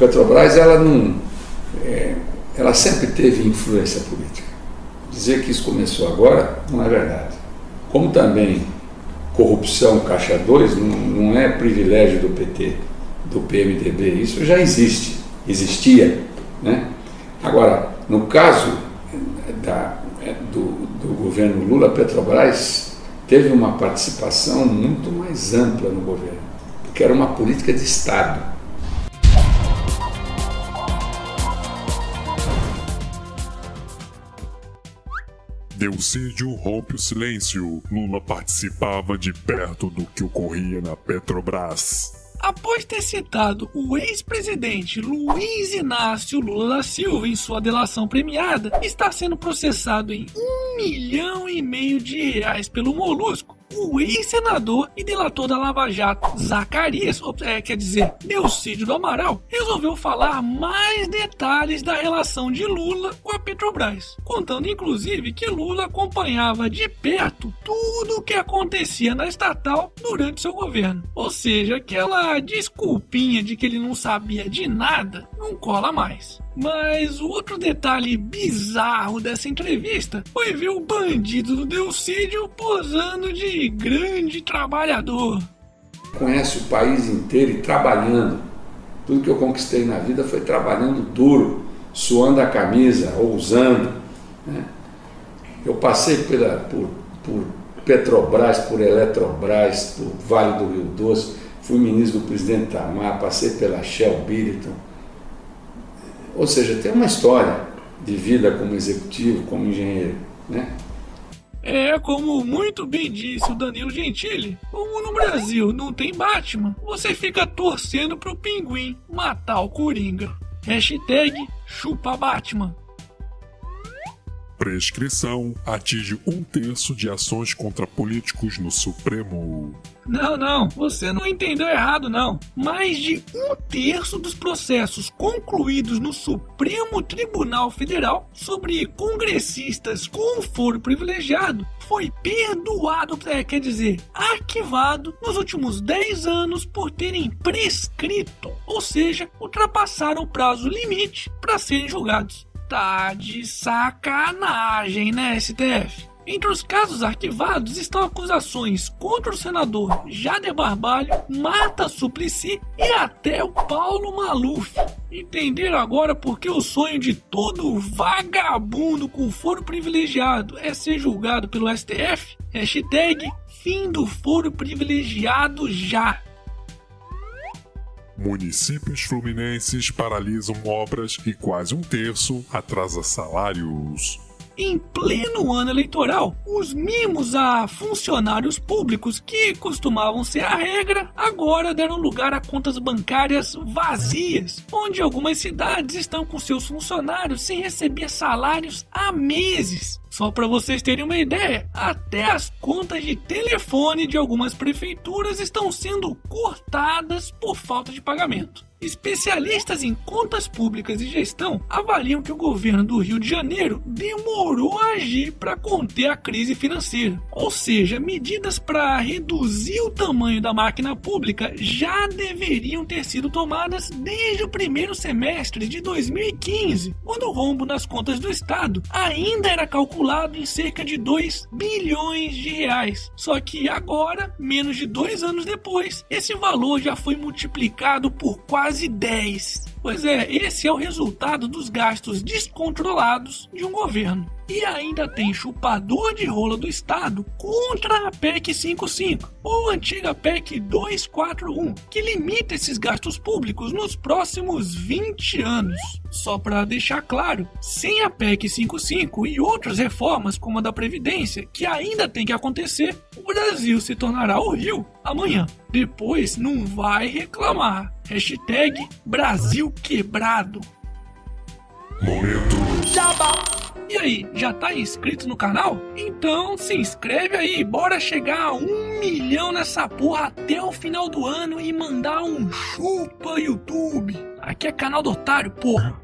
Petrobras, ela não. É, ela sempre teve influência política. Dizer que isso começou agora não é verdade. Como também corrupção caixa 2 não, não é privilégio do PT, do PMDB, isso já existe, existia. Né? Agora, no caso da, do, do governo Lula, Petrobras teve uma participação muito mais ampla no governo, porque era uma política de Estado. Delcídio rompe o silêncio. Lula participava de perto do que ocorria na Petrobras. Após ter citado o ex-presidente Luiz Inácio Lula da Silva em sua delação premiada, está sendo processado em um milhão e meio de reais pelo Molusco o ex-senador e delator da Lava Jato, Zacarias, é, quer dizer, Delcídio do Amaral, resolveu falar mais detalhes da relação de Lula com a Petrobras, contando inclusive que Lula acompanhava de perto tudo o que acontecia na estatal durante seu governo. Ou seja, aquela desculpinha de que ele não sabia de nada não cola mais. Mas o outro detalhe bizarro dessa entrevista foi ver o bandido do Delcídio posando de grande trabalhador. Conhece o país inteiro e trabalhando. Tudo que eu conquistei na vida foi trabalhando duro, suando a camisa, ousando. Né? Eu passei pela, por, por Petrobras, por Eletrobras, por Vale do Rio Doce, fui ministro do presidente Tamar, passei pela Shell Billiton ou seja, tem uma história de vida como executivo, como engenheiro, né? É, como muito bem disse o Danilo Gentili, como no Brasil não tem Batman, você fica torcendo pro pinguim matar o Coringa. Hashtag chupa Batman. Prescrição atinge um terço de ações contra políticos no Supremo. Não, não, você não entendeu errado, não. Mais de um terço dos processos concluídos no Supremo Tribunal Federal sobre congressistas com foro privilegiado foi perdoado, é, quer dizer, arquivado nos últimos 10 anos por terem prescrito, ou seja, ultrapassaram o prazo limite para serem julgados. Tá de sacanagem, né, STF? Entre os casos arquivados estão acusações contra o senador Jader Barbalho, Marta Suplicy e até o Paulo Maluf. Entenderam agora por que o sonho de todo vagabundo com foro privilegiado é ser julgado pelo STF? Hashtag fim do foro privilegiado já. Municípios fluminenses paralisam obras e quase um terço atrasa salários. Em pleno ano eleitoral, os mimos a funcionários públicos, que costumavam ser a regra, agora deram lugar a contas bancárias vazias, onde algumas cidades estão com seus funcionários sem receber salários há meses. Só para vocês terem uma ideia, até as contas de telefone de algumas prefeituras estão sendo cortadas por falta de pagamento. Especialistas em contas públicas e gestão avaliam que o governo do Rio de Janeiro demorou a agir para conter a crise financeira. Ou seja, medidas para reduzir o tamanho da máquina pública já deveriam ter sido tomadas desde o primeiro semestre de 2015, quando o rombo nas contas do Estado ainda era calculado em cerca de 2 bilhões de reais. Só que agora, menos de dois anos depois, esse valor já foi multiplicado por quase 10. Pois é, esse é o resultado dos gastos descontrolados de um governo e ainda tem chupador de rola do Estado contra a PEC 55, ou antiga PEC 241, que limita esses gastos públicos nos próximos 20 anos. Só para deixar claro, sem a PEC 55 e outras reformas como a da Previdência, que ainda tem que acontecer, o Brasil se tornará o Rio amanhã. Depois não vai reclamar. Hashtag Brasil Quebrado. Momento. E aí, já tá inscrito no canal? Então se inscreve aí, bora chegar a um milhão nessa porra até o final do ano e mandar um chupa YouTube. Aqui é canal do otário, porra.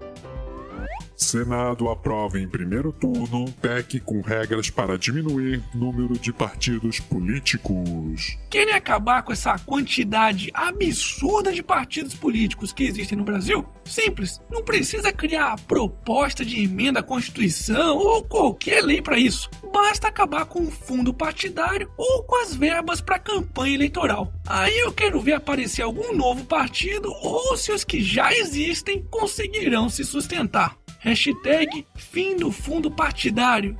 Senado aprova em primeiro turno PEC com regras para diminuir número de partidos políticos. Querem acabar com essa quantidade absurda de partidos políticos que existem no Brasil? Simples, não precisa criar proposta de emenda à Constituição ou qualquer lei para isso. Basta acabar com o fundo partidário ou com as verbas para campanha eleitoral. Aí eu quero ver aparecer algum novo partido ou se os que já existem conseguirão se sustentar. Hashtag fim do fundo partidário.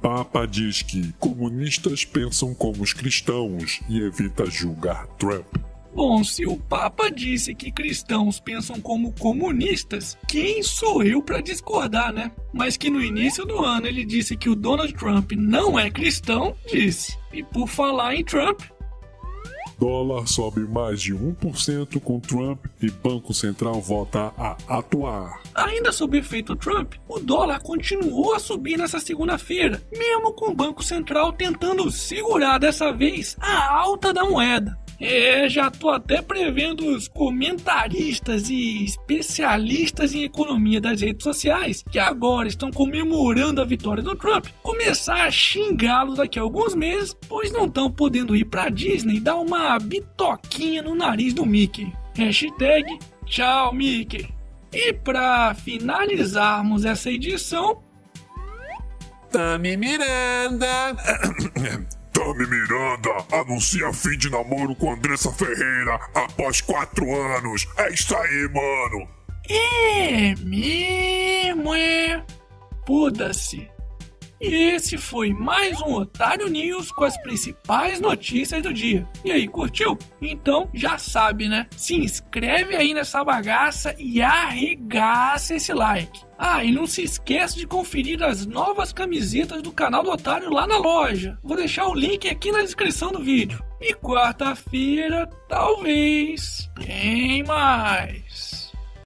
Papa diz que comunistas pensam como os cristãos e evita julgar Trump. Bom, se o Papa disse que cristãos pensam como comunistas, quem sou eu para discordar, né? Mas que no início do ano ele disse que o Donald Trump não é cristão, disse. E por falar em Trump, Dólar sobe mais de 1% com Trump e Banco Central volta a atuar. Ainda sob efeito Trump, o dólar continuou a subir nessa segunda-feira, mesmo com o Banco Central tentando segurar dessa vez a alta da moeda. É, já tô até prevendo os comentaristas e especialistas em economia das redes sociais, que agora estão comemorando a vitória do Trump, começar a xingá-lo daqui a alguns meses, pois não estão podendo ir pra Disney dar uma bitoquinha no nariz do Mickey. Hashtag tchau, Mickey. E para finalizarmos essa edição, Tami Miranda. Tami Miranda anuncia fim de namoro com Andressa Ferreira após quatro anos. É isso aí, mano. É mesmo, é. Puda-se. E esse foi mais um Otário News com as principais notícias do dia. E aí, curtiu? Então já sabe, né? Se inscreve aí nessa bagaça e arregaça esse like. Ah, e não se esqueça de conferir as novas camisetas do canal do Otário lá na loja. Vou deixar o link aqui na descrição do vídeo. E quarta-feira, talvez, tem mais.